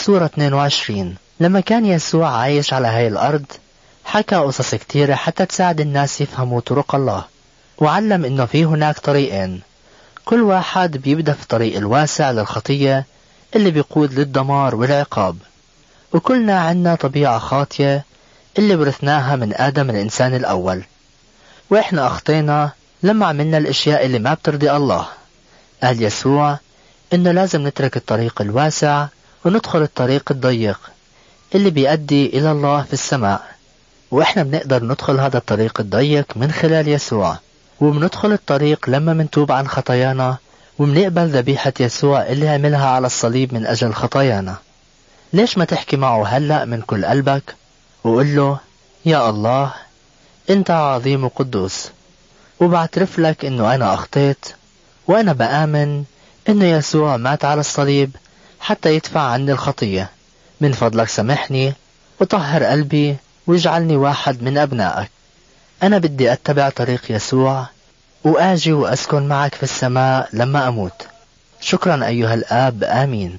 سورة 22 لما كان يسوع عايش على هاي الأرض حكى قصص كتيرة حتى تساعد الناس يفهموا طرق الله وعلم إنه في هناك طريقين. كل واحد بيبدأ في الطريق الواسع للخطية اللي بيقود للدمار والعقاب. وكلنا عنا طبيعة خاطية اللي ورثناها من آدم الإنسان الأول. وإحنا أخطينا لما عملنا الأشياء اللي ما بترضي الله. قال يسوع إنه لازم نترك الطريق الواسع وندخل الطريق الضيق اللي بيؤدي إلى الله في السماء. وإحنا بنقدر ندخل هذا الطريق الضيق من خلال يسوع. وبندخل الطريق لما منتوب عن خطايانا وبنقبل ذبيحة يسوع اللي عملها على الصليب من أجل خطايانا. ليش ما تحكي معه هلأ من كل قلبك وقول له يا الله أنت عظيم وقدوس وبعترف لك أنه أنا أخطيت وأنا بآمن أنه يسوع مات على الصليب حتى يدفع عني الخطية. من فضلك سامحني وطهر قلبي واجعلني واحد من أبنائك. أنا بدي أتبع طريق يسوع وآجي وأسكن معك في السماء لما أموت. شكرا أيها الآب آمين.